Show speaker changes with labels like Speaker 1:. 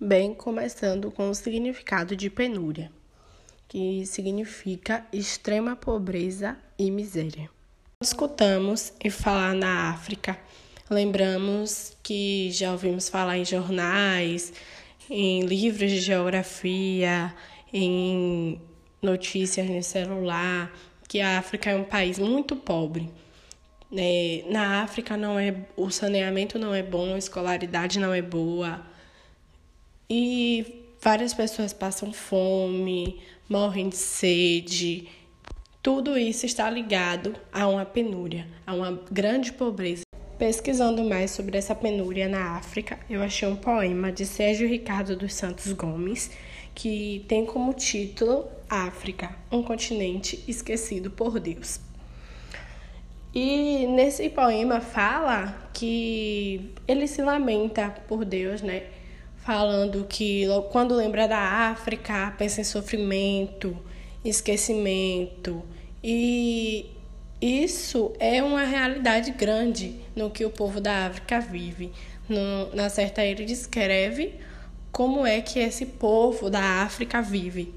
Speaker 1: bem começando com o significado de penúria, que significa extrema pobreza e miséria. Quando escutamos e falar na África, lembramos que já ouvimos falar em jornais, em livros de geografia, em notícias no celular, que a África é um país muito pobre. É, na África não é o saneamento não é bom, a escolaridade não é boa e várias pessoas passam fome, morrem de sede. Tudo isso está ligado a uma penúria, a uma grande pobreza. Pesquisando mais sobre essa penúria na África, eu achei um poema de Sérgio Ricardo dos Santos Gomes que tem como título África, um continente esquecido por Deus. E nesse poema fala que ele se lamenta por Deus, né? Falando que quando lembra da África, pensa em sofrimento, esquecimento. E isso é uma realidade grande no que o povo da África vive. No, na certa ele descreve como é que esse povo da África vive.